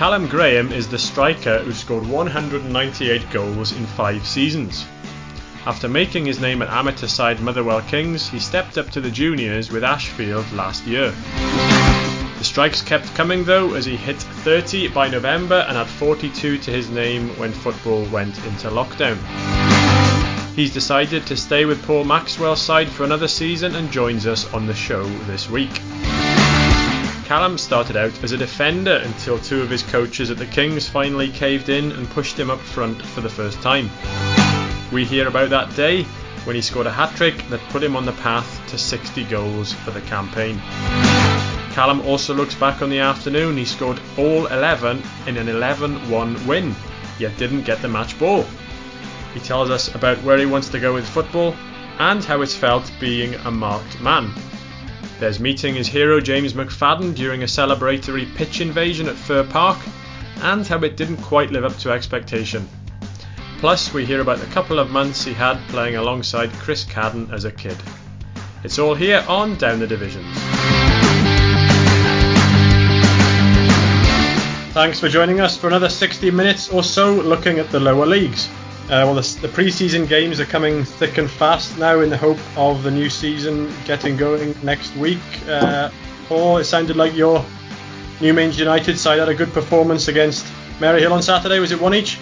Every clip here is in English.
Callum Graham is the striker who scored 198 goals in five seasons. After making his name at amateur side Motherwell Kings, he stepped up to the juniors with Ashfield last year. The strikes kept coming though as he hit 30 by November and had 42 to his name when football went into lockdown. He's decided to stay with Paul Maxwell's side for another season and joins us on the show this week. Callum started out as a defender until two of his coaches at the Kings finally caved in and pushed him up front for the first time. We hear about that day when he scored a hat trick that put him on the path to 60 goals for the campaign. Callum also looks back on the afternoon. He scored all 11 in an 11 1 win, yet didn't get the match ball. He tells us about where he wants to go with football and how it's felt being a marked man. There's meeting his hero James McFadden during a celebratory pitch invasion at Fir Park, and how it didn't quite live up to expectation. Plus, we hear about the couple of months he had playing alongside Chris Cadden as a kid. It's all here on Down the Divisions. Thanks for joining us for another 60 minutes or so looking at the lower leagues. Uh, well, the, the pre-season games are coming thick and fast now in the hope of the new season getting going next week. Uh, Paul, it sounded like your New Newmains United side had a good performance against Maryhill on Saturday. Was it one each?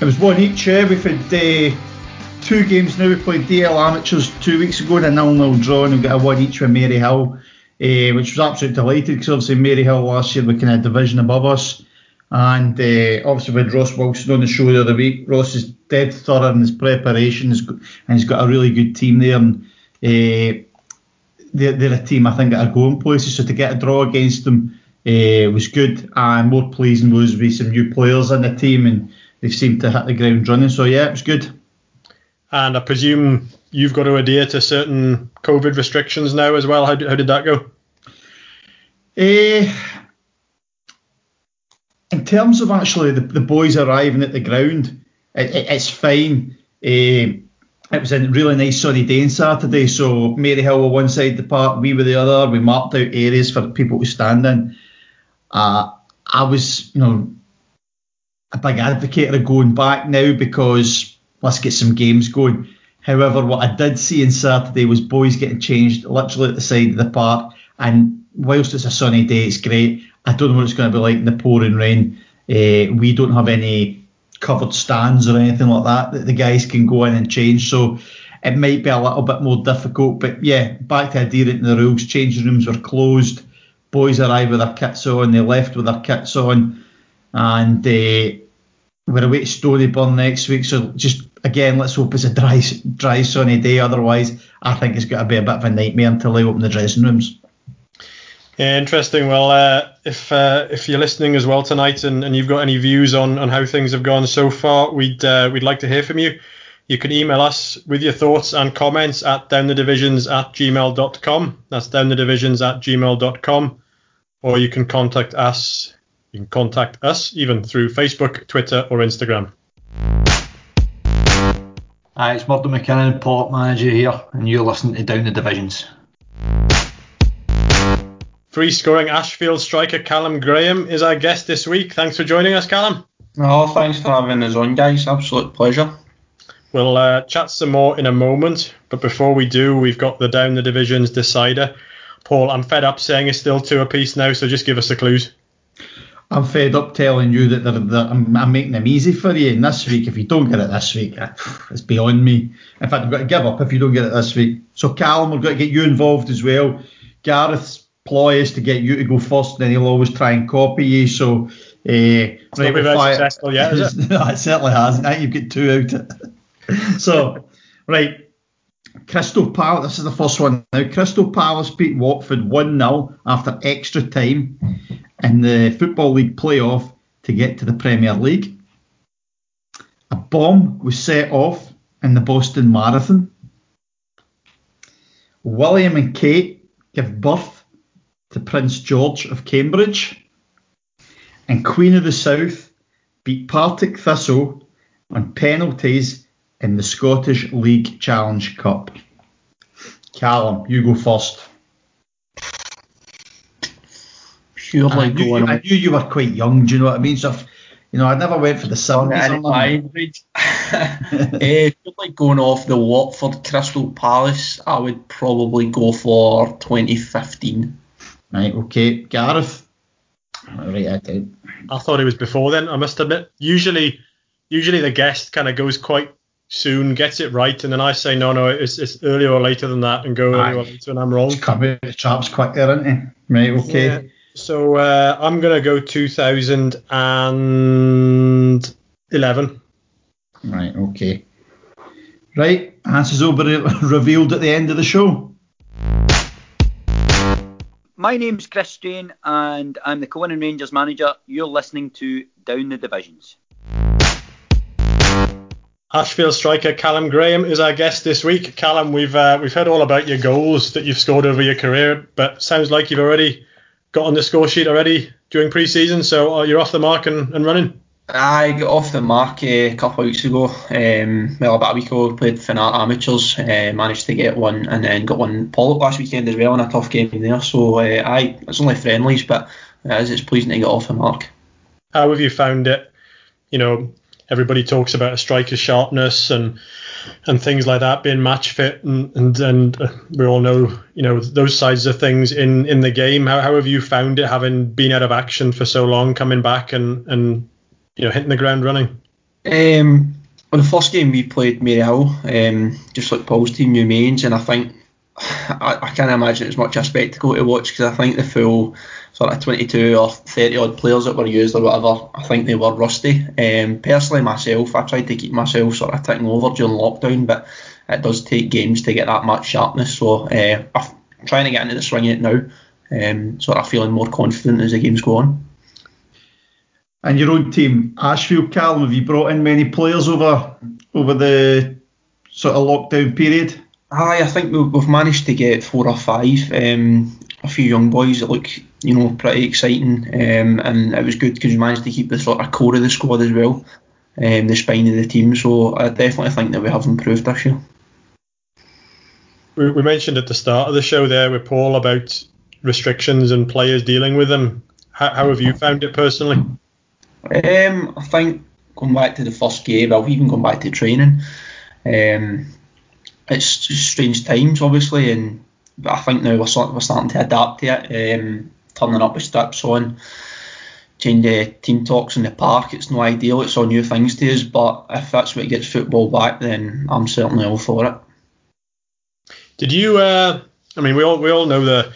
It was one each. Yeah, we've had uh, two games now. We played DL Amateurs two weeks ago in a nil-nil draw, and we got a one each with Maryhill uh, which was absolutely delighted because obviously Maryhill last year were kind of division above us. And uh, obviously with Ross Wilson on the show the other week, Ross is dead thorough in his preparation and he's got a really good team there. And uh, they're, they're, a team I think that are going places. So to get a draw against them uh, was good. And more pleasing was with some new players in the team and they seemed to hit the ground running. So yeah, it was good. And I presume you've got to adhere to certain COVID restrictions now as well. How, how did that go? Uh, terms of actually the, the boys arriving at the ground, it, it, it's fine. Uh, it was a really nice sunny day on Saturday, so Maryhill were one side of the park, we were the other. We marked out areas for people to stand in. Uh, I was, you know, a big advocate of going back now because let's get some games going. However, what I did see on Saturday was boys getting changed literally at the side of the park. And whilst it's a sunny day, it's great. I don't know what it's going to be like in the pouring rain. Uh, we don't have any covered stands or anything like that that the guys can go in and change. So it might be a little bit more difficult. But yeah, back to adhering to the rules. Changing rooms were closed. Boys arrived with their kits on. They left with their kits on. And uh, we're away to Stonyburn next week. So just again, let's hope it's a dry, dry, sunny day. Otherwise, I think it's going to be a bit of a nightmare until they open the dressing rooms. Yeah, interesting. Well, uh, if uh, if you're listening as well tonight and, and you've got any views on, on how things have gone so far, we'd uh, we'd like to hear from you. You can email us with your thoughts and comments at downthedivisions at gmail.com. That's downthedivisions at gmail.com. Or you can contact us. You can contact us even through Facebook, Twitter, or Instagram. Hi, it's Murdo McKinnon, port manager here, and you're listening to Down the Divisions. Free scoring Ashfield striker Callum Graham is our guest this week. Thanks for joining us, Callum. Oh, thanks for having us on, guys. Absolute pleasure. We'll uh, chat some more in a moment, but before we do, we've got the Down the Divisions decider. Paul, I'm fed up saying it's still two apiece now, so just give us the clues. I'm fed up telling you that they're, they're, I'm, I'm, making them easy for you. And this week, if you don't get it this week, uh, it's beyond me. In fact, I've got to give up if you don't get it this week. So, Callum, we've got to get you involved as well. Gareth's ploy is to get you to go first, and then he'll always try and copy you. So, uh, it's right, not been successful yet, is it? no, it certainly hasn't. I think you've got two out so, right. Crystal Palace, this is the first one now. Crystal Palace beat Watford 1 0 after extra time in the Football League playoff to get to the Premier League. A bomb was set off in the Boston Marathon. William and Kate give birth to Prince George of Cambridge. And Queen of the South beat Partick Thistle on penalties in the Scottish League Challenge Cup. Callum, you go first purely I knew, going you, I knew you were quite young. Do you know what I mean? So, if, you know, I never went for the on seventies. at my age. eh, purely going off the Watford Crystal Palace, I would probably go for 2015. Right. Okay, Gareth. Right, down. I thought it was before then. I must admit. Usually, usually the guest kind of goes quite soon, gets it right, and then I say no, no, it's, it's earlier or later than that, and go Aye. earlier or later, and I'm wrong. Out the traps quick there, isn't he? Right. Okay. Yeah. So uh, I'm gonna go 2011. Right. Okay. Right. Answers will be revealed at the end of the show. My name's Chris Strain, and I'm the Conan Rangers manager. You're listening to Down the Divisions. Ashfield striker Callum Graham is our guest this week. Callum, we've uh, we've heard all about your goals that you've scored over your career, but sounds like you've already got on the score sheet already during pre-season, so uh, you're off the mark and, and running. I got off the mark eh, a couple of weeks ago. Um, well, about a week ago, played Fanat Amateurs, uh, managed to get one, and then got one Pollok last weekend as well in a tough game there. So, uh, I it's only friendlies, but uh, it's pleasing to get off the mark. How have you found it? You know, everybody talks about a striker's sharpness and and things like that being match fit, and and, and uh, we all know you know those sides of things in in the game. How, how have you found it, having been out of action for so long, coming back and and you know hitting the ground running? Um, on the first game we played Maryhill, um, just like Paul's team, Newmains, and I think I, I can't imagine it's much a spectacle to watch because I think the full sort of 22 or 30 odd players that were used or whatever, I think they were rusty. Um, personally, myself, I tried to keep myself sort of ticking over during lockdown, but it does take games to get that much sharpness. So uh, I'm trying to get into the swing of it now, um, sort of feeling more confident as the games go on. And your own team, Ashfield, Callum, have you brought in many players over over the sort of lockdown period? Aye, I think we- we've managed to get four or five. Um, a few young boys that look, you know, pretty exciting, um, and it was good because we managed to keep the sort of core of the squad as well, um, the spine of the team. So I definitely think that we have improved this year. We, we mentioned at the start of the show there with Paul about restrictions and players dealing with them. How, how have you found it personally? Um, I think going back to the first game, well, even going back to training, um, it's strange times, obviously, and but I think now we're, sort we're starting to adapt to it. Um, turning up with strips on, change the team talks in the park. It's no ideal. It's all new things to us, but if that's what gets football back, then I'm certainly all for it. Did you? Uh, I mean, we all we all know the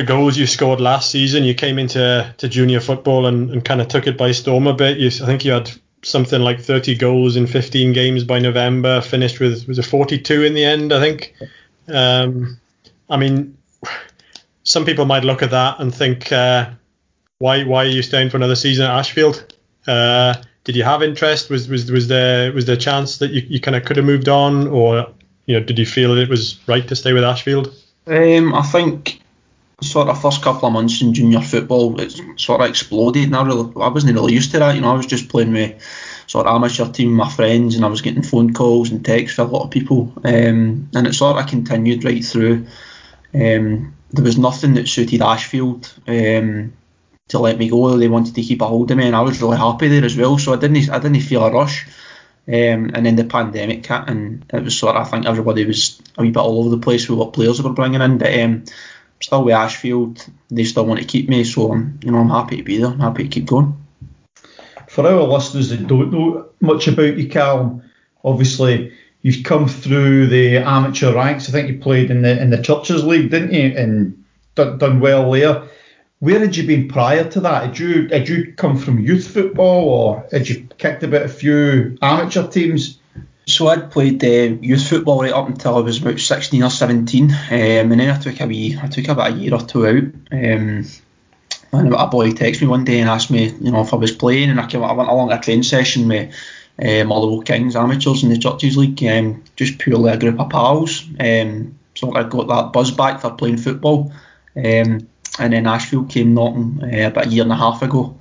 the goals you scored last season. You came into to junior football and, and kind of took it by storm a bit. You, I think you had something like 30 goals in 15 games by November. Finished with was it 42 in the end? I think. Um, I mean, some people might look at that and think, uh, why why are you staying for another season at Ashfield? Uh, did you have interest? Was was was there was there a chance that you, you kind of could have moved on, or you know, did you feel it was right to stay with Ashfield? Um, I think sort of first couple of months in junior football, it sort of exploded, and I really, I wasn't really used to that. You know, I was just playing with sort of amateur team, my friends, and I was getting phone calls and texts from a lot of people, um, and it sort of continued right through. Um, there was nothing that suited Ashfield um, to let me go. They wanted to keep a hold of me, and I was really happy there as well. So I didn't, I didn't feel a rush. Um, and then the pandemic hit, and it was sort of, I think everybody was a wee bit all over the place with what players were bringing in. But um, still with Ashfield, they still want to keep me, so I'm, you know, I'm happy to be there. I'm happy to keep going. For our listeners that don't know much about you, Callum, obviously you've come through the amateur ranks. I think you played in the in the Churches League, didn't you? And done, done well there. Where had you been prior to that? Had you had you come from youth football, or had you kicked about a few amateur teams? So I'd played uh, youth football right up until I was about 16 or 17, um, and then I took a wee, I took about a year or two out. Um, and a boy texted me one day and asked me, you know, if I was playing, and I came, I went along a train session with uh, Motherwell Kings amateurs in the Churches League, um, just purely a group of pals. Um, so I got that buzz back for playing football. Um, and then Ashfield came knocking uh, about a year and a half ago.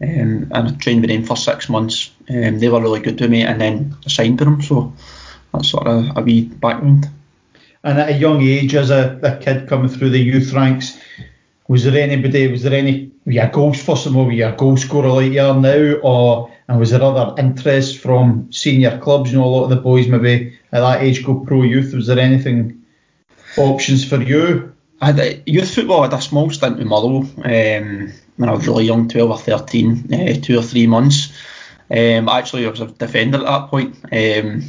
Um, and I trained with them for six months. Um, they were really good to me, and then I signed with them. So that's sort of a wee background. And at a young age, as a, a kid coming through the youth ranks, Was there anybody? Was there any? Were you a goal first of all? Were you a goal scorer like you are now, or and was there other interest from senior clubs? You know, a lot of the boys maybe at that age go pro youth. Was there anything options for you? I had a, youth football. I had a small stint with Motherwell um, when I was really young, 12 or 13, uh, two or three months. Um, actually, I was a defender at that point. Um,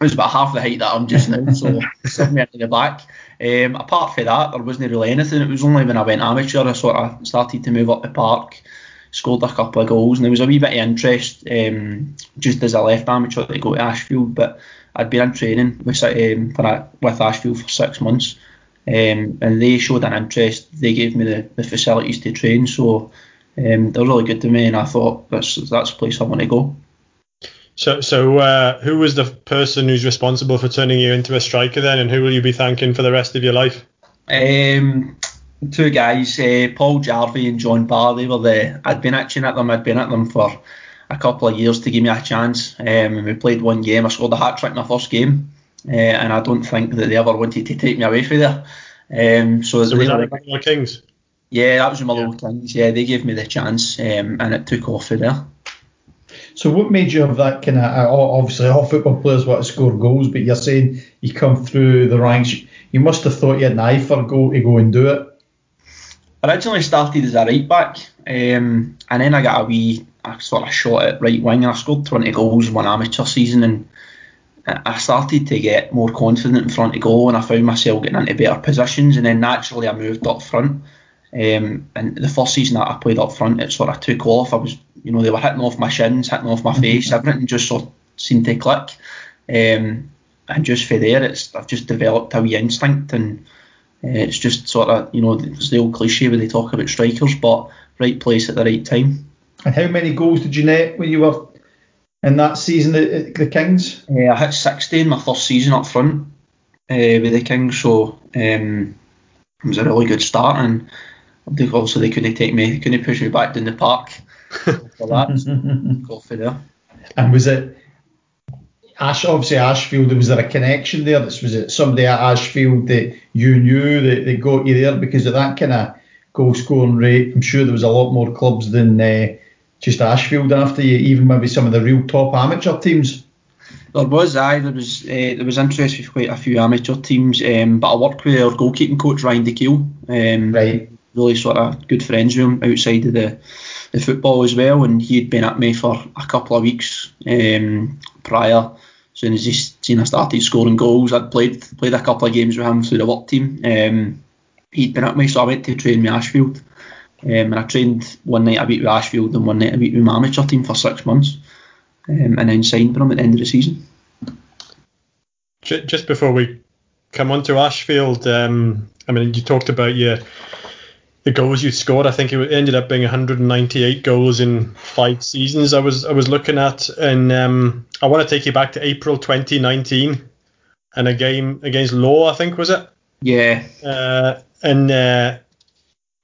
I was about half the height that I'm just now, so me into the back. Um, apart from that, there wasn't really anything. It was only when I went amateur I sort of started to move up the park, scored a couple of goals, and there was a wee bit of interest um, just as I left amateur to go to Ashfield. But I'd been in training with, um, for a, with Ashfield for six months, um, and they showed an interest. They gave me the, the facilities to train, so um, they were really good to me, and I thought that's that's a place I want to go. So, so uh, who was the person who's responsible for turning you into a striker then, and who will you be thanking for the rest of your life? Um, two guys, uh, Paul Jarvie and John Barr. They were the. I'd been itching at them. I'd been at them for a couple of years to give me a chance. Um, and we played one game. I scored a hat trick my first game, uh, and I don't think that they ever wanted to take me away from there. Um, so, so was that the Kings? Yeah, that was the Motherwell yeah. Kings. Yeah, they gave me the chance, um, and it took off from there. So what made you have that kind of uh, obviously all football players want to score goals, but you're saying you come through the ranks. You must have thought you had an eye for a goal to go and do it. Originally started as a right back, um, and then I got a wee I sort of shot at right wing, and I scored 20 goals in one amateur season, and I started to get more confident in front of goal, and I found myself getting into better positions, and then naturally I moved up front. Um, and the first season that I played up front, it sort of took off. I was, you know, they were hitting off my shins, hitting off my face, everything just sort of seemed to click. Um, and just for there, it's I've just developed a wee instinct, and uh, it's just sort of, you know, it's the old cliche where they talk about strikers, but right place at the right time. And how many goals did you net when you were in that season at the Kings? Yeah, I hit 60 in my first season up front uh, with the Kings, so um, it was a really good start. And also they couldn't take me, couldn't push me back down the park for that. go for there. And was it Ash? Obviously Ashfield. Was there a connection there? This Was it somebody at Ashfield that you knew that, that got you there because of that kind of goal scoring rate? I'm sure there was a lot more clubs than uh, just Ashfield after you, even maybe some of the real top amateur teams. There was, aye, there was uh, there was interest with quite a few amateur teams, um, but I worked with our goalkeeping coach Ryan DeKeel. Um, right really sort of good friends with him outside of the, the football as well, and he'd been at me for a couple of weeks um, prior. As soon as he seen I started scoring goals, I'd played played a couple of games with him through the work team. Um, he'd been at me, so I went to train with Ashfield. Um, and I trained one night a week with Ashfield and one night a week with my amateur team for six months, um, and then signed for him at the end of the season. Just before we come on to Ashfield, um, I mean, you talked about your the goals you scored. I think it ended up being 198 goals in five seasons. I was I was looking at, and um, I want to take you back to April 2019, and a game against Law, I think was it? Yeah. Uh, and uh,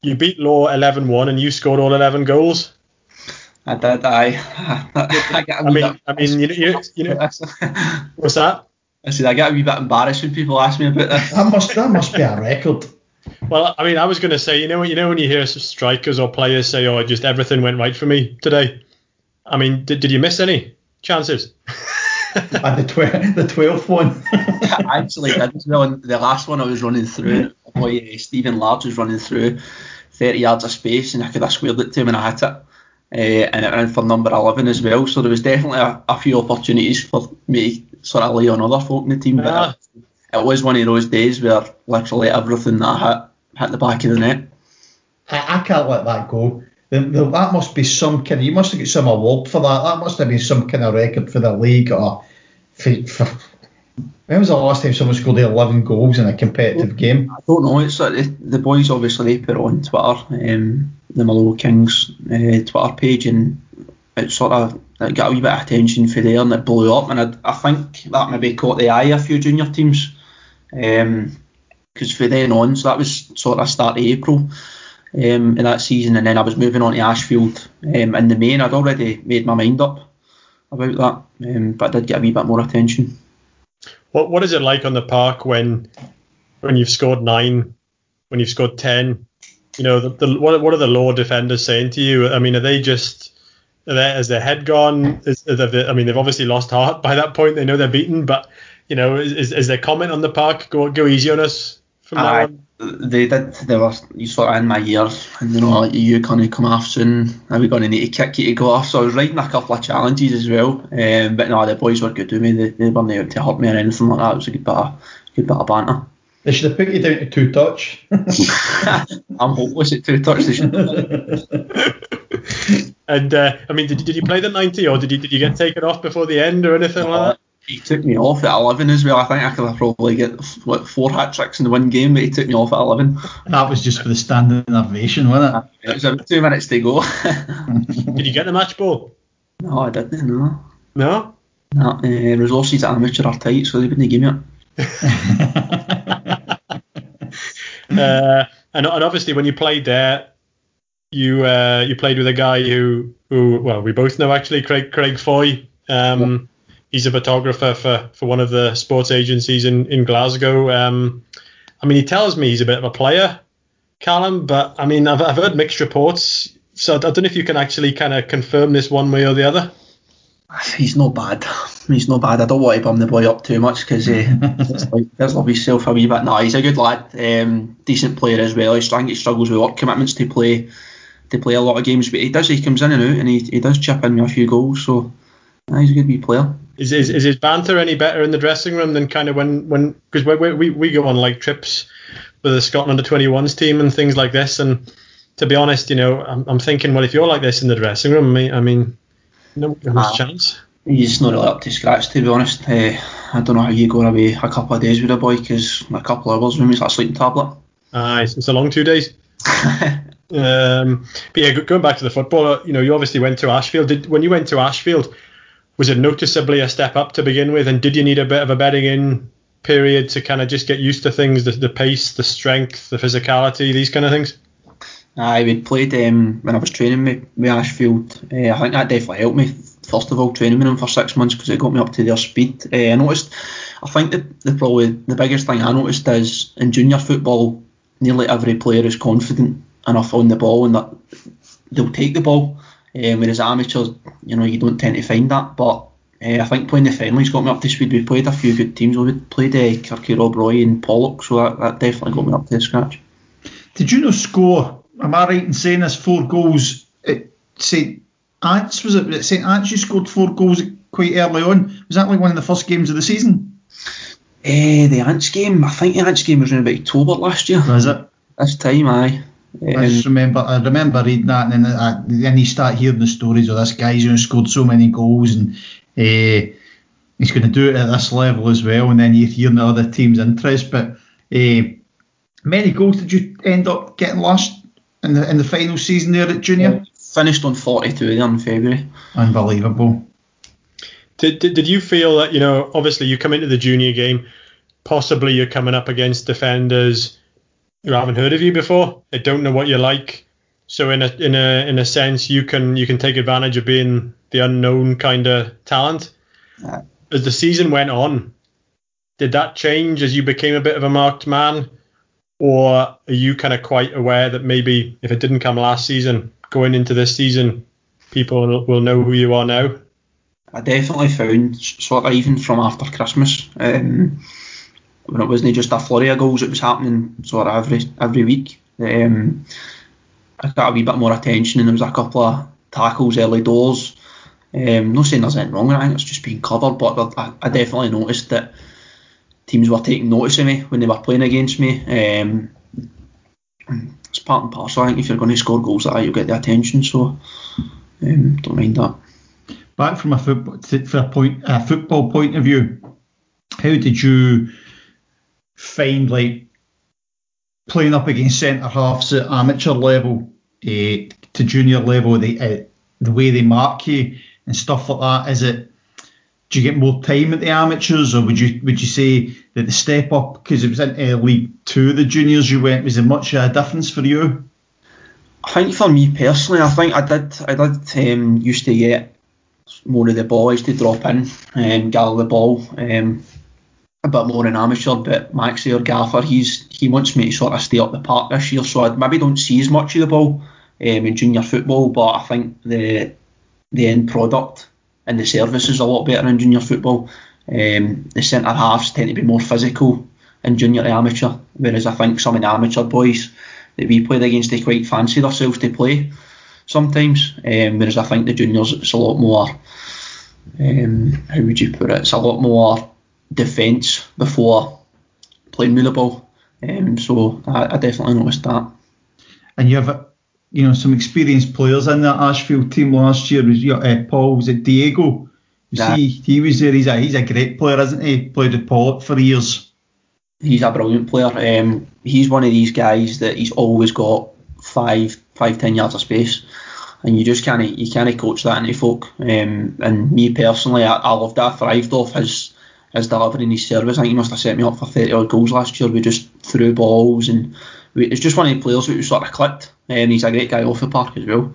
you beat Law 11-1, and you scored all 11 goals. I did. I. I, I mean, I mean, you, you, you know, what's that? I said I get a wee bit embarrassed when people ask me about this. That must that must be a record. Well, I mean, I was going to say, you know, you know, when you hear strikers or players say, "Oh, just everything went right for me today." I mean, did, did you miss any chances? the tw- the twelfth one. Actually, I actually did. Well, the last one I was running through, boy uh, Stephen Large was running through thirty yards of space, and I could have squared it to him and I hit it. Uh, and it ran for number 11 as well. So there was definitely a, a few opportunities for me to sort of lay on other folk in the team. But ah. it, it was one of those days where literally everything that hit hit the back of the net. I, I can't let that go. The, the, that must be some kind. Of, you must have got some award for that. That must have been some kind of record for the league or for, for when was the last time someone scored 11 goals in a competitive game? I don't know. It's like the boys obviously they put it on Twitter, um, the Motherwell Kings uh, Twitter page, and it sort of it got a wee bit of attention for there, and it blew up. And I, I think that maybe caught the eye of a few junior teams. Um, because for then on, so that was sort of start of April um, in that season, and then I was moving on to Ashfield. Um, in the main, I'd already made my mind up about that, um, but I did get a wee bit more attention. What What is it like on the park when when you've scored nine, when you've scored ten, you know, the, the, what what are the law defenders saying to you? I mean, are they just has their head gone? Is, is they, I mean, they've obviously lost heart by that point. They know they're beaten, but you know, is, is their comment on the park go go easy on us from now on? They did. They were you sort of in my ear, and you know, like, you can't come off soon. Are we going to need to kick you to go off? So I was riding a couple of challenges as well. Um, but no, the boys were good to me. They, they weren't out to hurt me or anything like that. It was a good bit of good bit of banter. They should have put you down to two touch. I'm hopeless at two touch. They should. And uh, I mean, did, did you play the 90 or did you did you get taken off before the end or anything like that? He took me off at 11 as well. I think I could have probably get what four hat tricks in the one game, but he took me off at 11. that was just for the standing ovation, wasn't it? It was about two minutes to go. Did you get the match ball? no, I didn't. No, No. no uh, resources at amateur are tight, so they wouldn't give me it. Uh, and and obviously when you played there, you uh, you played with a guy who who well we both know actually Craig Craig Foy. Um, He's a photographer for, for one of the sports agencies in in Glasgow. Um, I mean, he tells me he's a bit of a player, Callum, but I mean, I've I've heard mixed reports. So I don't know if you can actually kind of confirm this one way or the other. He's not bad. He's not bad. I don't want to bum the boy up too much because uh, there's love himself a wee bit. No, he's a good lad, um, decent player as well. He's trying he struggles with work commitments to play to play a lot of games, but he does. He comes in and out, and he, he does chip in with a few goals. So uh, he's a good wee player. Is, is is his banter any better in the dressing room than kind of when when because we, we we go on like trips with the Scotland under 21s team and things like this and to be honest, you know, I'm, I'm thinking, well, if you're like this in the dressing room, I mean, I mean no, Ah. chance. He's not really up to scratch, to be honest. Uh, I don't know how you go away a couple of days with a boy because a couple of hours when he's like a sleeping tablet. Aye, it's, it's a long two days. Um, but yeah, going back to the football, you know, you obviously went to Ashfield. Did when you went to Ashfield, was it noticeably a step up to begin with, and did you need a bit of a bedding in period to kind of just get used to things, the, the pace, the strength, the physicality, these kind of things? I we played um, when I was training with, with Ashfield. Uh, I think that definitely helped me. First of all, training with them for six months because it got me up to their speed. Uh, I noticed. I think the, the probably the biggest thing I noticed is in junior football, nearly every player is confident enough on the ball and that they'll take the ball. Um, whereas amateurs, you know, you don't tend to find that. But uh, I think playing the friendlies got me up to speed. We played a few good teams. We played uh, Kirky Rob Roy and Pollok, so that, that definitely got me up to scratch. Did you know score? Am I right in saying this? Four goals at St. Ants was it? St. Ants you scored four goals quite early on. Was that like one of the first games of the season? Eh, the Ants game, I think the Ants game was in about October last year. Was it? This time, aye. I just remember. I remember reading that, and then I, then you start hearing the stories of this guy's who scored so many goals, and uh, he's going to do it at this level as well. And then you're hearing the other team's interest. But uh, many goals did you end up getting last in the in the final season there at junior? finished on 42 there in February. Unbelievable. Did, did, did you feel that, you know, obviously you come into the junior game, possibly you're coming up against defenders who haven't heard of you before, they don't know what you're like. So in a in a in a sense you can you can take advantage of being the unknown kind of talent. Yeah. As the season went on, did that change as you became a bit of a marked man? Or are you kind of quite aware that maybe if it didn't come last season, going into this season, people will- will know who you are now? I definitely found, sort of even from after Christmas, um, when it wasn't just a flurry of goals, it was happening sort of every every week. Um, I got a wee bit more attention, and there was a couple of tackles early doors. Um, not saying there's anything wrong with it, I think it's just being covered, but I, I definitely noticed that teams were taking notice of me when they were playing against me. Um, it's part and parcel. I think if you're going to score goals like that, you'll get the attention. So um, don't mind that. back from a football a point a football point of view, how did you find like playing up against centre halves at amateur level eh, to junior level, the uh, the way they mark you and stuff like that? Is it do you get more time at the amateurs, or would you would you say that the step up because it was into League Two, the juniors you went, was there much uh, difference for you? I think for me personally, I think I did I did um, used to get more of the used to drop in and gather the ball. Um, a bit more in amateur, but Maxi or Gaffer, he's he wants me to sort of stay up the park this year, so I maybe don't see as much of the ball um, in junior football, but I think the the end product and the service is a lot better in junior football. Um, the centre halves tend to be more physical in junior to amateur, whereas I think some of the amateur boys that we played against they quite fancy themselves to play sometimes. Um, whereas I think the juniors it's a lot more. Um, how would you put it? It's a lot more defence before playing ball. Um, so I, I definitely noticed that. And you have, you know, some experienced players in that Ashfield team last year. Was uh, Paul? Was it Diego? Yeah. He he was there. He's a he's a great player, isn't he? Played with Paul for years. He's a brilliant player. Um, he's one of these guys that he's always got five, five, ten yards of space, and you just can't you can't coach that into folk. Um, and me personally, I, I loved that. I thrived off his his delivery and his service. I think he must have set me up for 30 odd goals last year. We just threw balls and we, it's just one of the players who sort of clicked. And he's a great guy off the park as well.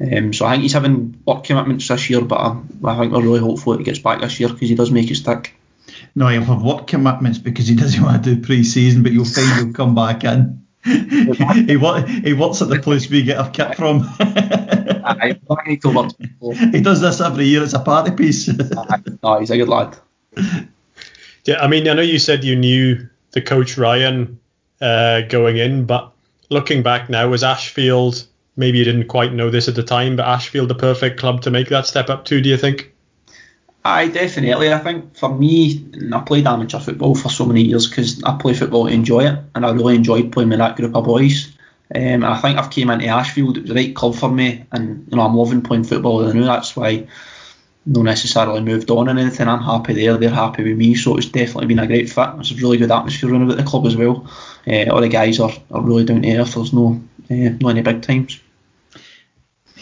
Um, so I think he's having work commitments this year, but I, I think we're really hopeful that he gets back this year because he does make it stick. No, he'll have work commitments because he doesn't want to do pre-season, but you'll find he'll come back in. he, wo- he works at the place we get our kit from. Aye, back in October. he does this every year. It's a party piece. no, he's a good lad. Yeah, I mean, I know you said you knew the coach Ryan uh, going in, but looking back now, was Ashfield maybe you didn't quite know this at the time, but Ashfield the perfect club to make that step up to? Do you think? Aye, definitely. I think for me, I played amateur football for so many years because I play football to enjoy it, and I really enjoyed playing with that group of boys. Um, and I think I've came into Ashfield. It was the right club for me, and you know I'm loving playing football. And I know that's why not necessarily moved on and anything. I'm happy there. They're happy with me, so it's definitely been a great fit. It's a really good atmosphere around about the club as well. Uh, all the guys are, are really down to earth. There's no uh, no any big times.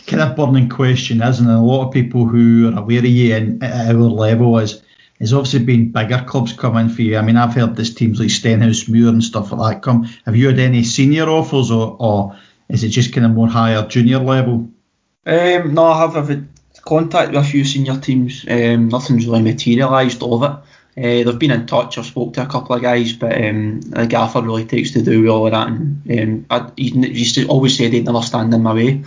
kind of burning question is, and a lot of people who are aware of you and at our level is, there's obviously been bigger clubs come in for you. I mean, I've heard this teams like Stenhousemuir and stuff like that come. Have you had any senior offers, or, or is it just kind of more higher junior level? Um, no, I have I've had contact with a few senior teams. Um, nothing's really materialised of it. Uh, they've been in touch. I've spoke to a couple of guys, but um, the gaffer really takes to do with all of that, and um, I, he used to always said he'd never stand in my way.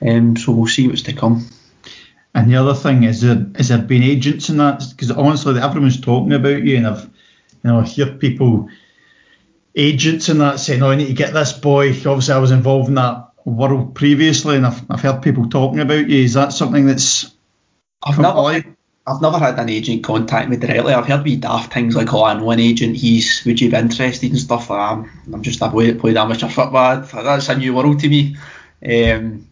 Um, so we'll see what's to come. And the other thing is there is there been agents in that? Because honestly, everyone's talking about you, and I've you know I hear people agents in that saying, "Oh, I need to get this boy." Obviously, I was involved in that world previously, and I've, I've heard people talking about you. Is that something that's I've never? I've never had an agent contact me directly. I've heard wee daft things like, "Oh, I know an agent. He's would you be interested and stuff." I'm, I'm just a boy that played amateur football. That's a new world to me. Um,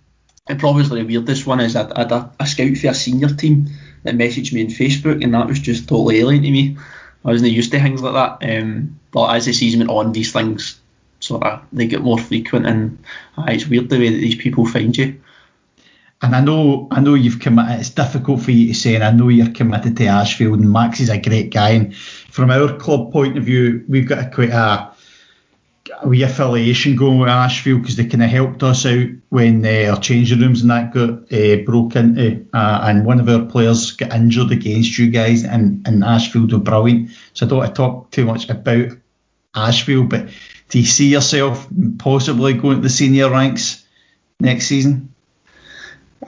and probably the weirdest one is I had a, a scout for a senior team that messaged me on Facebook, and that was just totally alien to me. I wasn't used to things like that. Um, but as the season went on, these things sort of they get more frequent, and uh, it's weird the way that these people find you. And I know, I know you've committed. It's difficult for you to say, and I know you're committed to Ashfield. And Max is a great guy. And from our club point of view, we've got a quite a, wee affiliation going with Ashfield because they kind of helped us out when uh, our changing rooms and that got uh, broke into, uh, and one of our players got injured against you guys, and, and Ashfield were brilliant. So I don't want to talk too much about Ashfield, but do you see yourself possibly going to the senior ranks next season?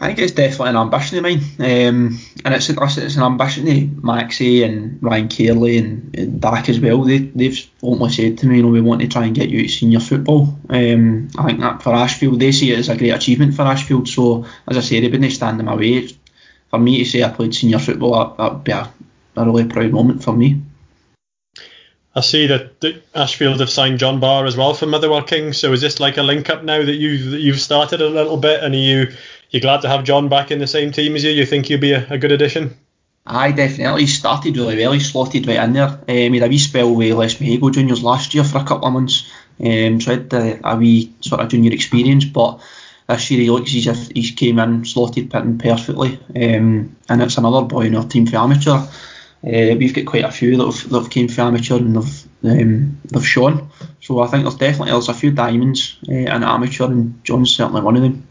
I think it's definitely an ambition of mine, um, and it's, it's an ambition to Maxie and Ryan Carley and, and Dak as well. They, they've openly said to me, you know, we want to try and get you to senior football. Um, I think that for Ashfield, they see it as a great achievement for Ashfield. So, as I say, they wouldn't stand in my way. For me to say I played senior football, that would be a, a really proud moment for me. I see that, Ashfield have signed John Barr as well for Motherwell Kings. So is this like a link up now that you've that you've started a little bit, and are you you glad to have John back in the same team as you? You think he'll be a, a good addition? I definitely. He started really well. He slotted right in there. Um, he had a wee spell with Lesmahagow juniors last year for a couple of months. Um, so had uh, a wee sort of junior experience, but this year he looks as if he's came in, slotted in perfectly. Um, and it's another boy in our team for amateur. Uh, we've got quite a few that have, that have came for amateur and they've, um, they've shown. So I think there's definitely there's a few diamonds uh, in amateur, and John's certainly one of them.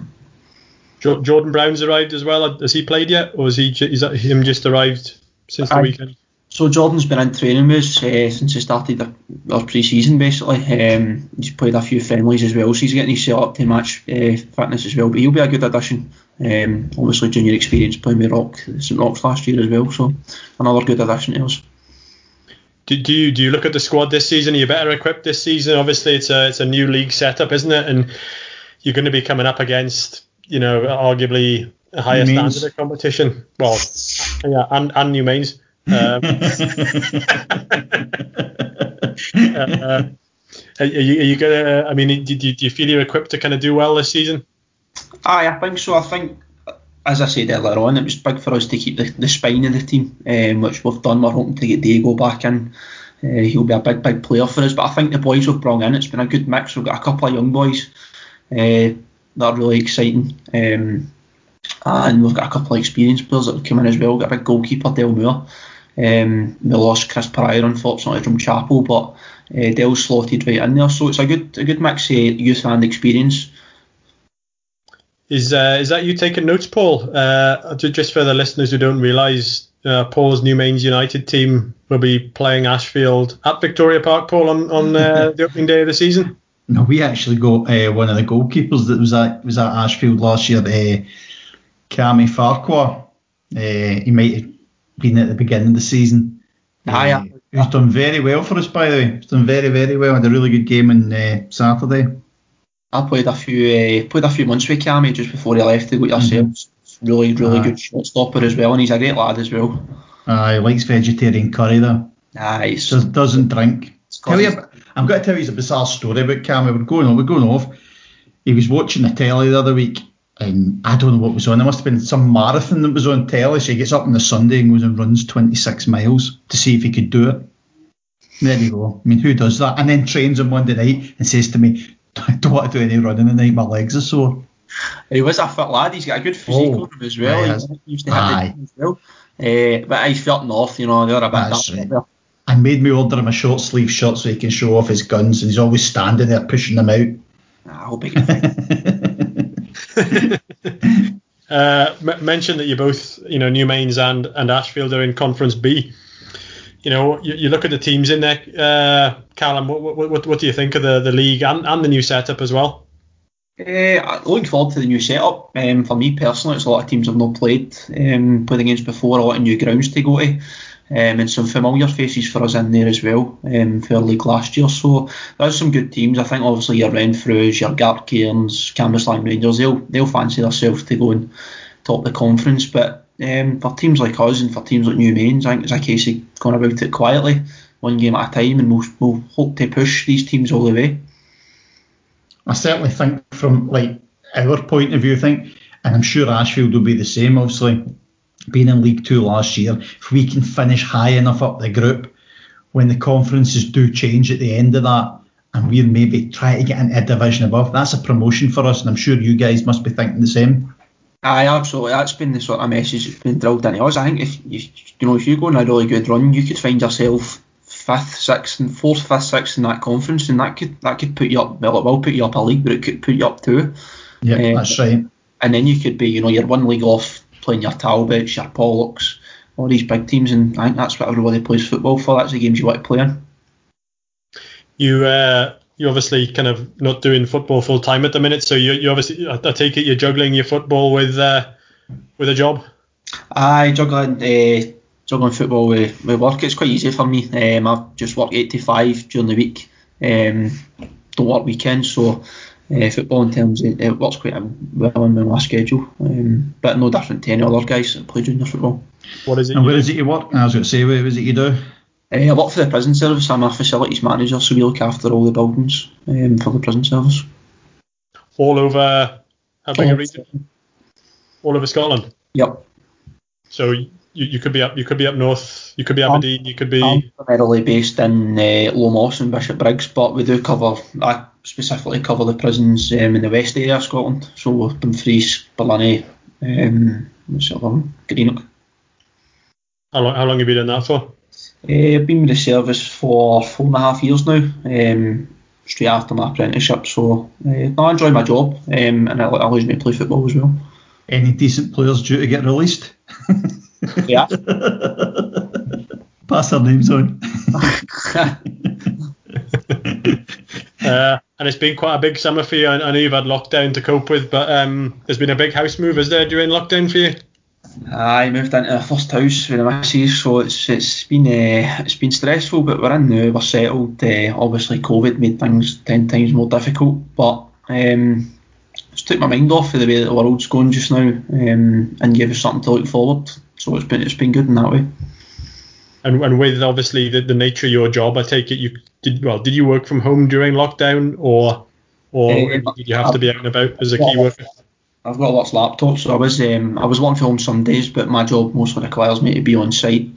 Jordan Brown's arrived as well. Has he played yet, or is he is that him just arrived since the Aye. weekend? So Jordan's been in training with us uh, since he started our, our pre-season basically. Um, he's played a few friendlies as well, so he's getting his set up to match uh, fitness as well. But he'll be a good addition. Um, obviously junior experience playing with Rock St Roch's last year as well, so another good addition to us. Do, do you do you look at the squad this season? Are you better equipped this season? Obviously, it's a it's a new league setup, isn't it? And you're going to be coming up against you know arguably a higher Mains. standard of competition. Well, yeah, and and Newmains. Um, uh, are you, are you gonna? I mean, do, do do you feel you're equipped to kind of do well this season? Aye, I think so. I think, as I said earlier on, it was big for us to keep the, the spine of the team, um, which we've done. We're hoping to get Diego back in. Uh, he'll be a big, big player for us. But I think the boys we've brought in, it's been a good mix. We've got a couple of young boys uh, that are really exciting. Um, and we've got a couple of experienced players that have come in as well. We've got a big goalkeeper, Del Moore. Um, we lost Chris Pryor unfortunately from Chapel, but uh, Del's slotted right in there. So it's a good a good mix of youth and experience. Is uh, is that you taking notes, Paul? Uh, just for the listeners who don't realise, uh, Paul's Newmains United team will be playing Ashfield at Victoria Park, Paul, on on uh, the opening day of the season. No, we actually got uh, one of the goalkeepers that was at was at Ashfield last year, uh, Cammy Farquhar. Uh, he might have been at the beginning of the season. Aye, Uh. He's done very well for us, by the way. He's done very, very well. Had a really good game on uh, Saturday. I played a few uh, played a few months with Cammy just before he left to go to ourselves. Really, really Aye. good shot stopper as well, and he's a great lad as well. He likes vegetarian curry though. Nice. Just doesn't drink. Tell you, I'm going to tell you a bizarre story about Cam. We were going on, we're going off. He was watching the telly the other week, and I don't know what was on. There must have been some marathon that was on telly. So he gets up on the Sunday and goes and runs 26 miles to see if he could do it. There you go. I mean, who does that? And then trains on Monday night and says to me, "I don't want to do any running tonight. My legs are sore." He was a fit lad. He's got a good physique Oh, on him as well. aye, He used to hit Aye. the gym as well. Uh, but he's felt north, you know, they're a bit that right. I made me order him a short sleeve shirt so he can show off his guns, and he's always standing there pushing them out. I hope he can find Uh, m- mentioned that you both, you know, Newmains and and Ashfield are in Conference B. You know, you, you look at the teams in there, uh, Callum. What, what what what do you think of the the league and, and the new setup as well? Uh, looking forward to the new setup. Um, for me personally, it's a lot of teams I've not played um, played against before. A lot of new grounds to go to, um, and some familiar faces for us in there as well um, for league last year. So there's some good teams. I think obviously your Renfrews, your Gartcairns, Cambuslang Rangers, they'll they'll fancy themselves to go and top the conference. But um, for teams like us and for teams like Newmains, I think it's a case of going about it quietly, one game at a time, and we'll, we'll hope to push these teams all the way. I certainly think from like our point of view, I think, and I'm sure Ashfield will be the same. Obviously, being in League Two last year, if we can finish high enough up the group, when the conferences do change at the end of that, and we're maybe trying to get into a division above, that's a promotion for us, and I'm sure you guys must be thinking the same. Aye, absolutely. That's been the sort of message that's been drilled into us. I think if you, you know if you go on a really good run, you could find yourself fifth, sixth, and fourth, fifth, sixth in that conference, and that could that could put you up. Well, it will put you up a league, but it could put you up two. Yeah, Eh, that's right. And then you could be, you know, you're one league off playing your Talbots, your Polloks, all these big teams, and I think that's what everybody plays football for. That's the games you want to play in. You uh, you obviously kind of not doing football full time at the minute, so you you obviously I, I take it you're juggling your football with uh, with a job. I juggling, uh, juggling football with, with work. It's quite easy for me. Um, I just work eight to five during the week. Um, don't work weekends, so uh, football in terms of, it works quite well in my schedule. Um, but no different to any other guys that play junior football. What is it? And you where do? is it you work? I was going to say, where is it you do? Uh, I work for the prison service. I'm a facilities manager, so we look after all the buildings um, for the prison service. All over how big a region? All over Scotland. Yep. So you, you could be up you could be up north, you could be Aberdeen, you could be I'm primarily based in uh, Low Moss and Bishopbriggs, but we do cover, I specifically cover the prisons um, in the west area of Scotland. So Dumfries, Barlinnie, um, what's the other one? Greenock. how long how long have you been doing that for? Uh, I've been with the service for four and a half years now, um, straight after my apprenticeship. So uh, no, I enjoy my job um, and it allows me to play football as well. Any decent players due to get released? Yeah. Pass their names on. Uh, and it's been quite a big summer for you. I, I know you've had lockdown to cope with, but um, there's been a big house move, is there, during lockdown for you? I moved into the first house with the missus, so it's it's been uh, it's been stressful, but we're in now, we're settled. Uh, obviously, COVID made things ten times more difficult, but um, just took my mind off of the way that the world's going just now, um, and gave us something to look forward. So it's been it's been good in that way. And, and with obviously the, the nature of your job, I take it you did well. Did you work from home during lockdown, or or Uh, did you have to be out and about as a key worker? I've got lots of laptops, so I was um, I was from home some days, but my job mostly requires me to be on site.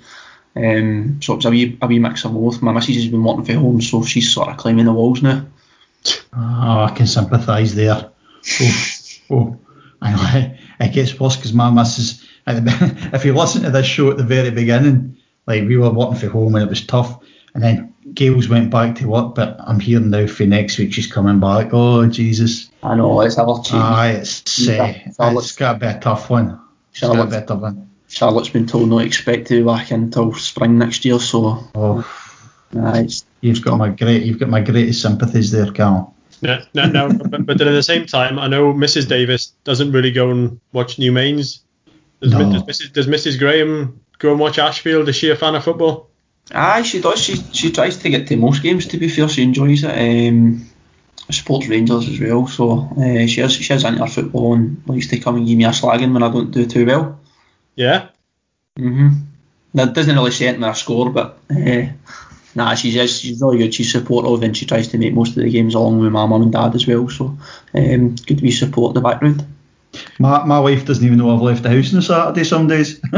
Um, so it's a wee, a wee mix of both. My missus has been working from home, so she's sort of climbing the walls now. Oh, I can sympathise there. Oh, oh. I, it gets worse because my missus, if you listen to this show at the very beginning, like we were working from home and it was tough, and then Gail's went back to work, but I'm hearing now for next week she's coming back. Oh, Jesus. I know it's ever changing. Aye, it's, uh, it's got to be a tough one. It's got to be a tough one. Charlotte's been told not to expect to be back until spring next year, so Oh, uh, you've got my great, you've got my greatest sympathies there, Cal. No, no, no. but, but then at the same time, I know Mrs. Davis doesn't really go and watch Newmains. Does, No. does, Mrs., does Mrs. Graham go and watch Ashfield? Is she a fan of football? aye, she does. She she tries to get to most games. To be fair, she enjoys it. Um, supports Rangers as well, so uh, she is she is into her football and likes to come and give me a slagging when I don't do too well. Yeah. Mhm. That doesn't really set me a score, but uh, nah, she's is, she's really good. She's supportive and she tries to make most of the games along with my mum and dad as well. So um, good to be support in the background. My, my wife doesn't even know I've left the house on a Saturday some days.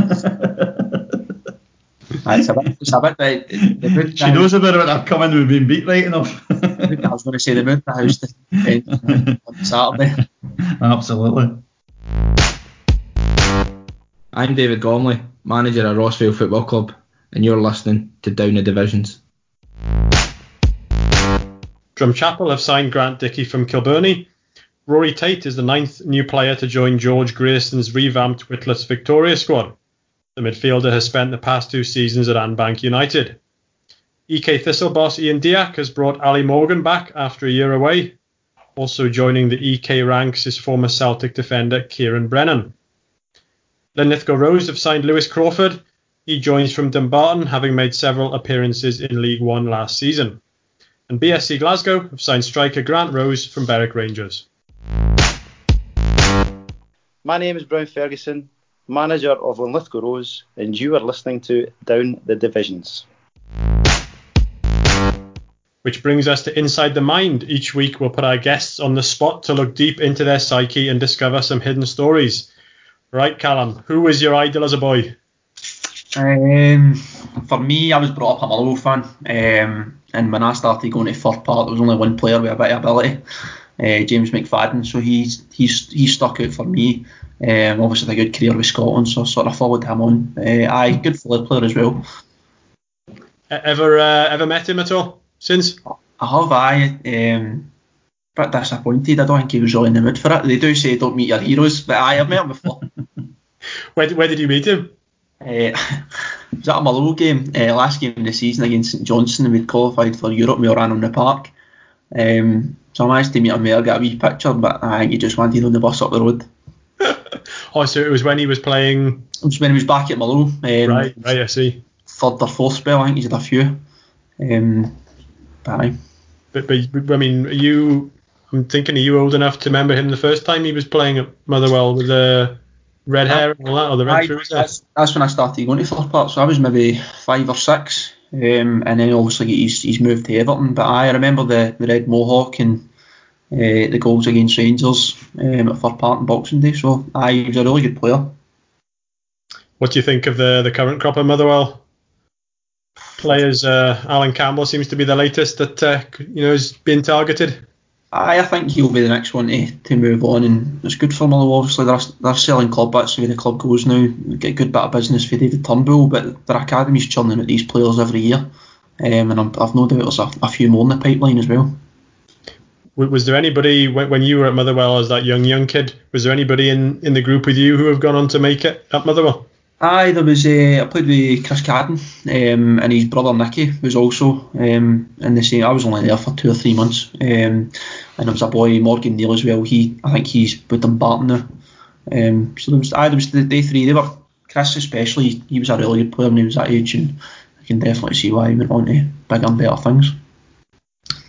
Aye, It's a bit, it's a bit the, the mood she knows about it when I've come in, we've been beat right enough. I was going to say the mood in the house depends on Saturday. Absolutely. I'm David Gormley, manager at Rossvale Football Club, and you're listening to Down the Divisions. Drumchapel have signed Grant Dickey from Kilbirnie. Rory Tate is the ninth new player to join George Grayson's revamped Whitletts Victoria squad. The midfielder has spent the past two seasons at Annbank United. EK Thistle boss Ian Diak has brought Ali Morgan back after a year away. Also joining the EK ranks is former Celtic defender Kieran Brennan. Linlithgow Rose have signed Lewis Crawford. He joins from Dumbarton, having made several appearances in League One last season. And BSC Glasgow have signed striker Grant Rose from Berwick Rangers. My name is Brian Ferguson, manager of Linlithgow Rose, and you are listening to Down the Divisions. Which brings us to Inside the Mind. Each week we'll put our guests on the spot to look deep into their psyche and discover some hidden stories. Right, Callum, who was your idol as a boy? Um, for me, I was brought up a Motherwell fan, um, and when I started going to Fir Park, there was only one player with a bit of ability, uh, James McFadden. So he's he's he stuck out for me. Um, obviously, a good career with Scotland, so I sort of followed him on. Uh, aye, good forward player as well. Ever uh, ever met him at all since? I have, I. Um, bit disappointed. I don't think he was really in the mood for it. They do say don't meet your heroes, but I've met him before. Where, where did you meet him? Uh, it was at a Motherwell game, uh, last game of the season against St Johnstone, and we'd qualified for Europe. We were ran on the park. Um, so I managed to meet him there, get a wee picture, but I think he just wanted on the bus up the road. Oh, so it was when he was playing. It was when he was back at Motherwell. Um, Right, right, I see. Third or fourth spell, I think he's had a few. Um, but. But, but I mean, are you? I'm thinking, are you old enough to remember him the first time he was playing at Motherwell with the red hair and all that, or the red trousers? that's, that's when I started going to Park, so I was maybe five or six. Um, and then obviously he's, he's moved to Everton. But I remember the, the red mohawk and uh, the goals against Rangers um, at Fir Park on Boxing Day. So I was a really good player. What do you think of the the current crop of Motherwell players? Uh, Alan Campbell seems to be the latest that uh, you know is being targeted. Aye, I think he'll be the next one to, to move on, and it's good for Motherwell. Obviously, they're, they're selling club bits the way the club goes now. They get a good bit of business for David Turnbull, but their academy's churning out these players every year, um, and I'm, I've no doubt there's a, a few more in the pipeline as well. Was there anybody when when you were at Motherwell as that young young kid? Was there anybody in, in the group with you who have gone on to make it at Motherwell? Aye, there was uh, I played with Chris Cadden, um, and his brother Nicky was also um, in the same. I was only there for two or three months, um, and there was a boy Morgan Neal as well. He, I think he's with Dumbarton now. Um, so there was, aye, there was the day three. They were Chris especially. He was a really good player when he was that age, and I can definitely see why he went on to bigger and better things.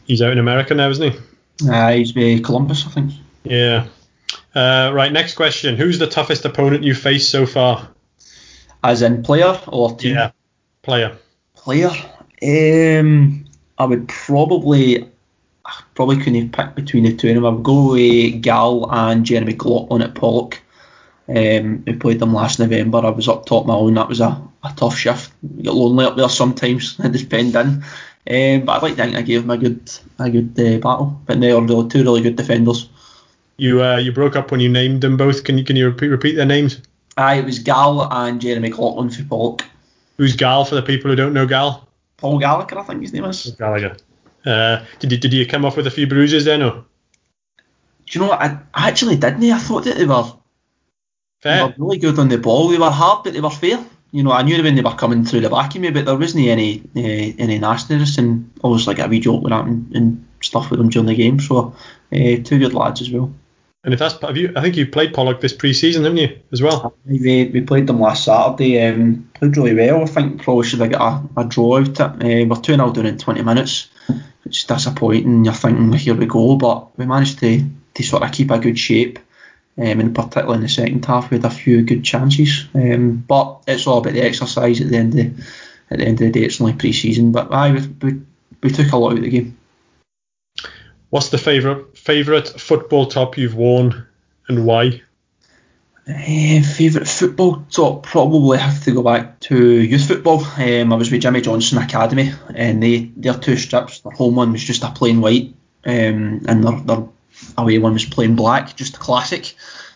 He's out in America now, isn't he? Aye, he's with Columbus, I think. Yeah. Uh, right, next question. Who's the toughest opponent you've faced so far? As in player or team? Yeah, player. Player. Um, I would probably, I probably couldn't pick between the two of them. I would go with Gal and Jeremy McLaughlin at Pollok. Um, we played them last November. I was up top my own. That was a, a tough shift. You get lonely up there sometimes. It just penned in. Um, but I'd like to think I gave them a good, a good uh, battle. But they are two really good defenders. You uh, you broke up when you named them both. Can you can you repeat, repeat their names? Aye, it was Gal and Jeremy McLaughlin for Pollok. Who's Gal for the people who don't know Gal? Paul Gallagher, I think his name is. Gallagher. Uh, did you did you come off with a few bruises then? Or? Do you know what? I, I actually didn't. I thought that they were, they were really good on the ball. They were hard, but they were fair. You know, I knew when they were coming through the back of me, but there wasn't any uh, any nastiness, and always like a wee joke with that and, and stuff with them during the game. So, uh, two good lads as well. And if that's have you, I think you played Pollok this pre-season, haven't you, as well? We, we played them last Saturday. Um, played really well. I think probably should have got a, a draw out. Uh, we're 2 0 down in 20 minutes, which is disappointing. You're thinking, here we go. But we managed to, to sort of keep a good shape. Um, and particularly in the second half, we had a few good chances. Um, but it's all about the exercise at the end of, at the end of the day. It's only pre-season. But aye, we, we, we took a lot out of the game. What's the favourite favourite football top you've worn, and why? Uh, favourite football top probably have to go back to youth football. Um, I was with Jimmy Johnstone Academy, and they their two strips. Their home one was just a plain white, um, and their, their away one was plain black, just a classic.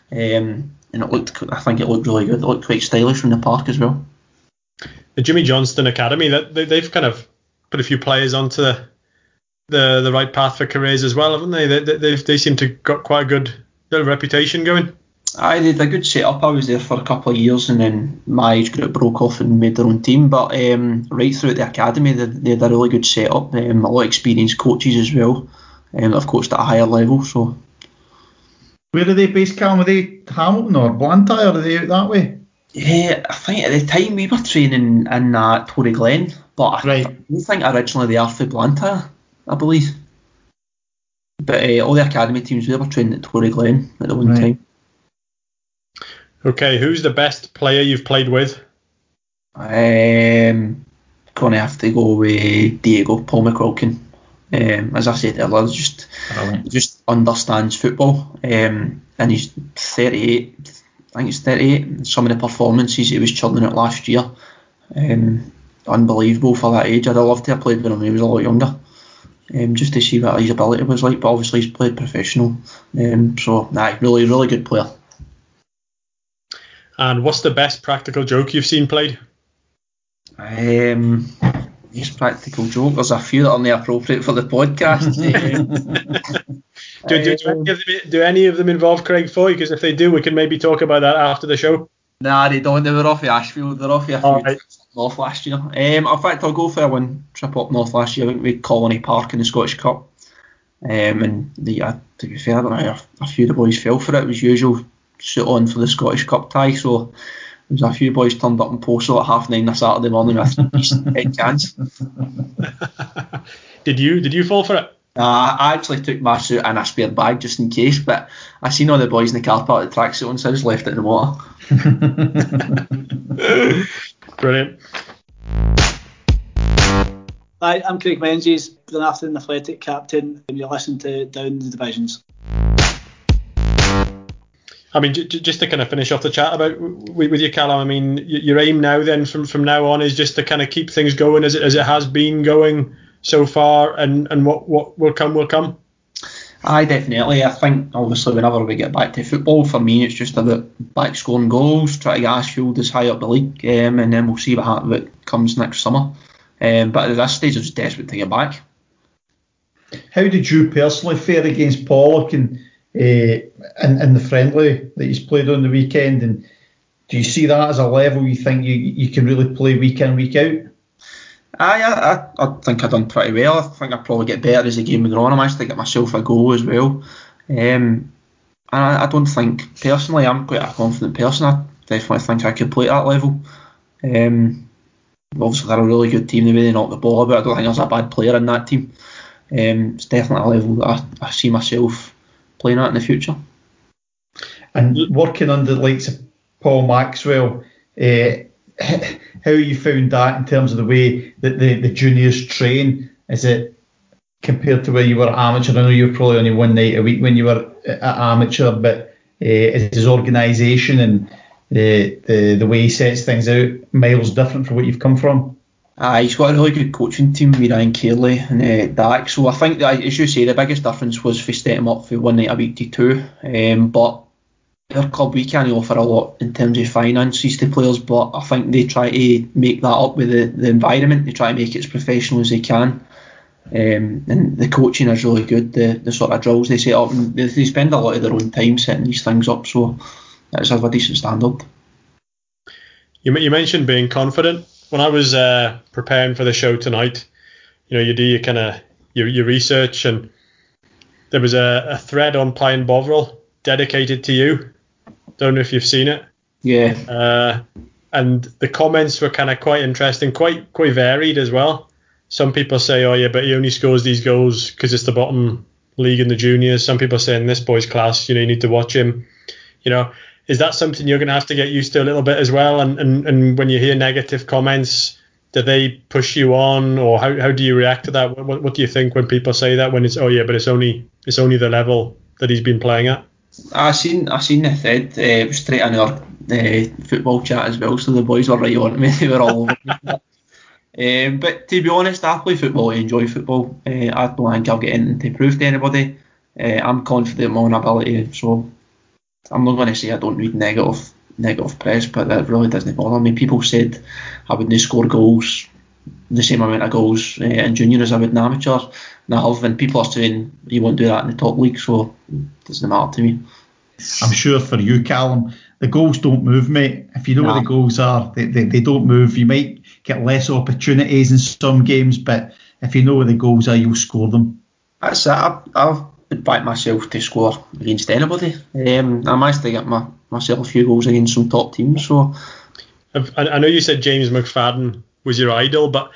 Um, and it looked, I think it looked really good. It looked quite stylish from the park as well. The Jimmy Johnstone Academy that they, they've kind of put a few players onto the the, the right path for careers as well, haven't they? They, they, they, they seem to got quite a good little reputation going. I did a good setup. I was there for a couple of years, and then my age group broke off and made their own team. But um, right through the academy, they, they had a really good setup. Um, a lot of experienced coaches as well. Um, of course coached at a higher level, so Where are they based, Cam? Are they Hamilton or Blantyre? Are they out that way? yeah, I think at the time we were training in uh, Toryglen, but I, Right. I think originally they are for Blantyre, I believe. But uh, all the academy teams we were training at Toryglen at the one Right. time. Okay, who's the best player you've played with? Um, gonna have to go with Diego Paul McQuilkin. Um, as I said earlier, he's just Brilliant. just understands football. Um, and he's 38. I think he's 38. Some of the performances he was churning out last year, um, unbelievable for that age. I'd have loved to have played with him when he was a lot younger. Um, just to see what his ability was like, but obviously he's played professional. Um, so, nah, really, really good player. And what's the best practical joke you've seen played? Um, these practical joke. There's a few that are not appropriate for the podcast. Um, Do, do, do, any, of them, do any of them involve Craig Foy? Because if they do, we can maybe talk about that after the show. Nah, they don't. They were off of Ashfield. They're off of a few Alright. North last year. Um, in fact, I'll go for a one trip up north last year. I went with Colony Park in the Scottish Cup. Um, and the, uh, to be fair, I don't know, a, a few of the boys fell for it. It was usual suit on for the Scottish Cup tie. So there was a few boys turned up in Postal at half nine on Saturday morning with a decent chance. did you did you fall for it? Uh, I actually took my suit and a spare bag just in case, but I seen all the boys in the car park the tracksuit on, so I just left it in the water. Brilliant. Hi, I'm Craig Menzies, Glenafton Athletic captain, and you're listening to Down the Divisions. I mean, j- j- just to kind of finish off the chat about with, with you, Callum. I mean, y- your aim now then from, from now on is just to kind of keep things going as it, as it has been going so far, and, and what, what will come will come. Aye, definitely. I think obviously whenever we get back to football, for me it's just about back scoring goals, try to get Ashfield as high up the league, um, and then we'll see what, ha- what comes next summer. Um, but at this stage, I'm just desperate to get back. How did you personally fare against Pollok and uh, in, in the friendly that he's played on the weekend? And do you see that as a level you think you you can really play week in week out? Aye, I, I, I think I've done pretty well. I think I probably get better as the game goes on. I managed to get myself a goal as well. Um, I, I don't think personally I'm quite a confident person. I definitely think I could play at that level. Um, obviously they're a really good team They they knock the ball about. I don't think there's a bad player in that team. Um, it's definitely a level that I, I see myself playing at in the future. And working under the likes of Paul Maxwell, uh, how you found that in terms of the way that the, the juniors train? Is it compared to where you were amateur? I know you were probably only one night a week when you were at amateur, but uh, is his organisation and the, the the way he sets things out miles different from what you've come from? Uh, he's got a really good coaching team with Ryan Carey and uh, Dak. So I think that, as you say, the biggest difference was for setting him up for one night a week to two. Um, but our club we can't offer a lot in terms of finances to players, but I think they try to make that up with the, the environment. They try to make it as professional as they can. Um, and the coaching is really good. The, the sort of drills they set up, and they, they spend a lot of their own time setting these things up. So it's of a decent standard. You, you mentioned being confident. When I was uh, preparing for the show tonight, you know, you do your kind of your, your research, and there was a, a thread on Pie and Bovril dedicated to you. Don't know if you've seen it. Yeah. Uh, and the comments were kind of quite interesting, quite quite varied as well. Some people say, "Oh yeah, but he only scores these goals because it's the bottom league in the juniors." Some people saying this boy's class. You know, you need to watch him. You know, is that something you're going to have to get used to a little bit as well? And and, and when you hear negative comments, do they push you on, or how, how do you react to that? What, what do you think when people say that? When it's oh yeah, but it's only it's only the level that he's been playing at. I seen I seen the thread uh, straight on our uh, football chat as well, so the boys were right on me. They were all over me. Um, but to be honest, I play football, I enjoy football. Uh, I don't think I'll get anything to prove to anybody. I'm confident in my own ability, so I'm not going to say I don't read negative negative press, but that really doesn't bother me. People said I wouldn't score goals, the same amount of goals uh, in junior as I would in amateur, and I have. And people are saying you won't do that in the top league, so it doesn't matter to me. I'm sure for you, Callum, the goals don't move, mate. If you know nah. what the goals are, they, they, they don't move. You might get less opportunities in some games, but if you know where the goals are, you'll score them. That's it. I've, I've backed myself to score against anybody. Um, I managed to get my, myself a few goals against some top teams. So, I, I know you said James McFadden was your idol, but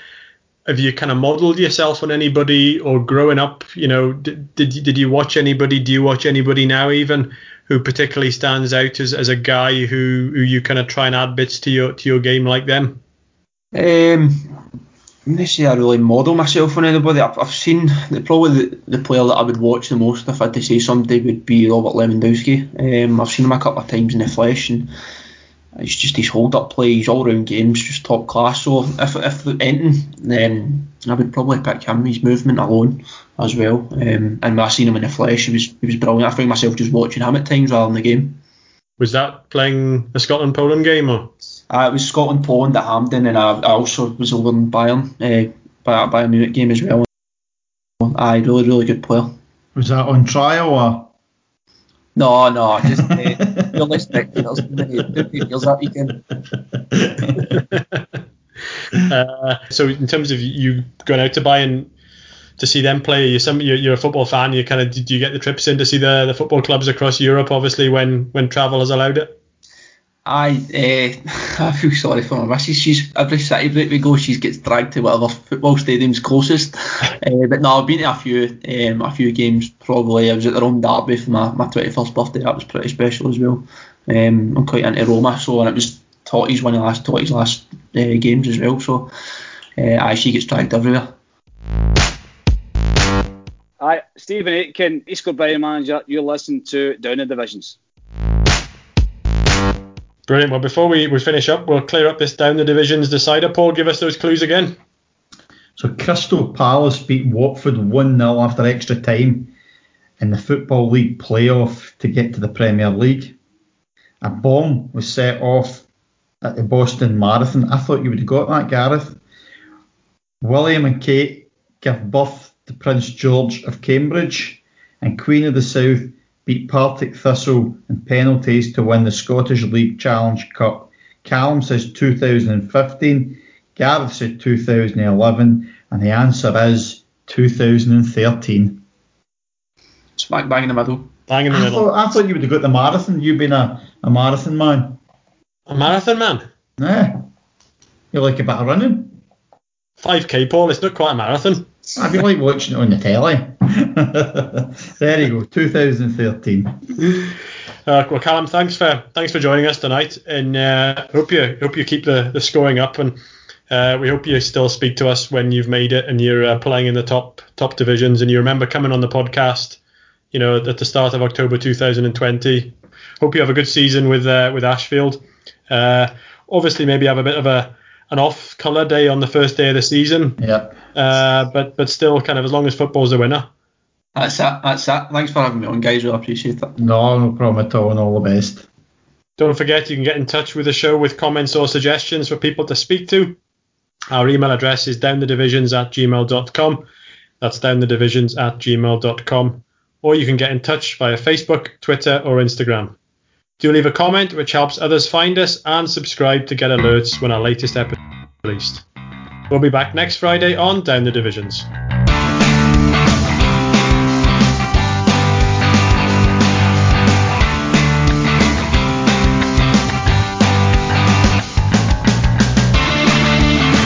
have you kind of modelled yourself on anybody, or growing up, you know, did did you, did you watch anybody? Do you watch anybody now even who particularly stands out as, as a guy who, who you kind of try and add bits to your to your game like them? Um, I'm not say I really model myself on anybody. I've, I've seen the, probably the, the player that I would watch the most if I had to say somebody would be Robert Lewandowski. Um, I've seen him a couple of times in the flesh and it's just his hold up play, his all round games just top class. So if if anything, then I would probably pick him. His movement alone as well. Um, and when I seen him in the flesh, he was he was brilliant. I found myself just watching him at times rather than the game. Was that playing the Scotland Poland game or? Uh, it was Scotland Poland at Hampden, and I, I also was over in Bayern, uh, by by a Munich game as well. Aye, really really good player. Was that on trial or? No, no, just uh, many good deals that uh, so in terms of you going out to Bayern to see them play, you're some you're, you're a football fan. You kind of do you get the trips in to see the, the football clubs across Europe? Obviously, when when travel has allowed it. I uh, I feel sorry for my missus. She's every city break we go, she gets dragged to whatever football stadium's closest. uh, but no, I've been to a few um, a few games. Probably I was at the Rome derby for my, my 21st birthday. That was pretty special as well. Um, I'm quite into Roma, so and it was Totti's one of the last Totti's last uh, games as well. So uh, aye, she gets dragged everywhere. Hi, Stephen Aitken, East Kilbride manager. You're listening to Down the Divisions. Brilliant. Well, before we, we finish up, we'll clear up this down the divisions decider. Paul, give us those clues again. So Crystal Palace beat Watford 1 0 after extra time in the Football League playoff to get to the Premier League. A bomb was set off at the Boston Marathon. I thought you would have got that, Gareth. William and Kate give birth to Prince George of Cambridge, and Queen of the South beat Partick Thistle in penalties to win the Scottish League Challenge Cup. Callum says 2015, Gareth said 2011, and the answer is 2013. Smack bang in the middle. Bang in the I middle. thought, I thought you would have got the marathon. You've been a, a marathon man. A marathon man. Yeah. You like a bit of running? 5k, Paul. It's not quite a marathon. I feel like watching it on the telly. there you go, 2013. Uh, well, Callum, thanks for thanks for joining us tonight, and uh, hope you hope you keep the, the scoring up, and uh, we hope you still speak to us when you've made it and you're uh, playing in the top top divisions, and you remember coming on the podcast, you know, at the start of October 2020. Hope you have a good season with uh, with Ashfield. Uh, obviously, maybe have a bit of a an off colour day on the first day of the season, Yep. uh, but but still, kind of as long as football's the winner. That's it. That's it. Thanks for having me on, guys. Really appreciate it. No, no problem at all, and all the best. Don't forget you can get in touch with the show with comments or suggestions for people to speak to. Our email address is downthedivisions at gmail.com. That's downthedivisions at gmail.com. Or you can get in touch via Facebook, Twitter, or Instagram. Do leave a comment which helps others find us and subscribe to get alerts when our latest episode is released. We'll be back next Friday on Down the Divisions.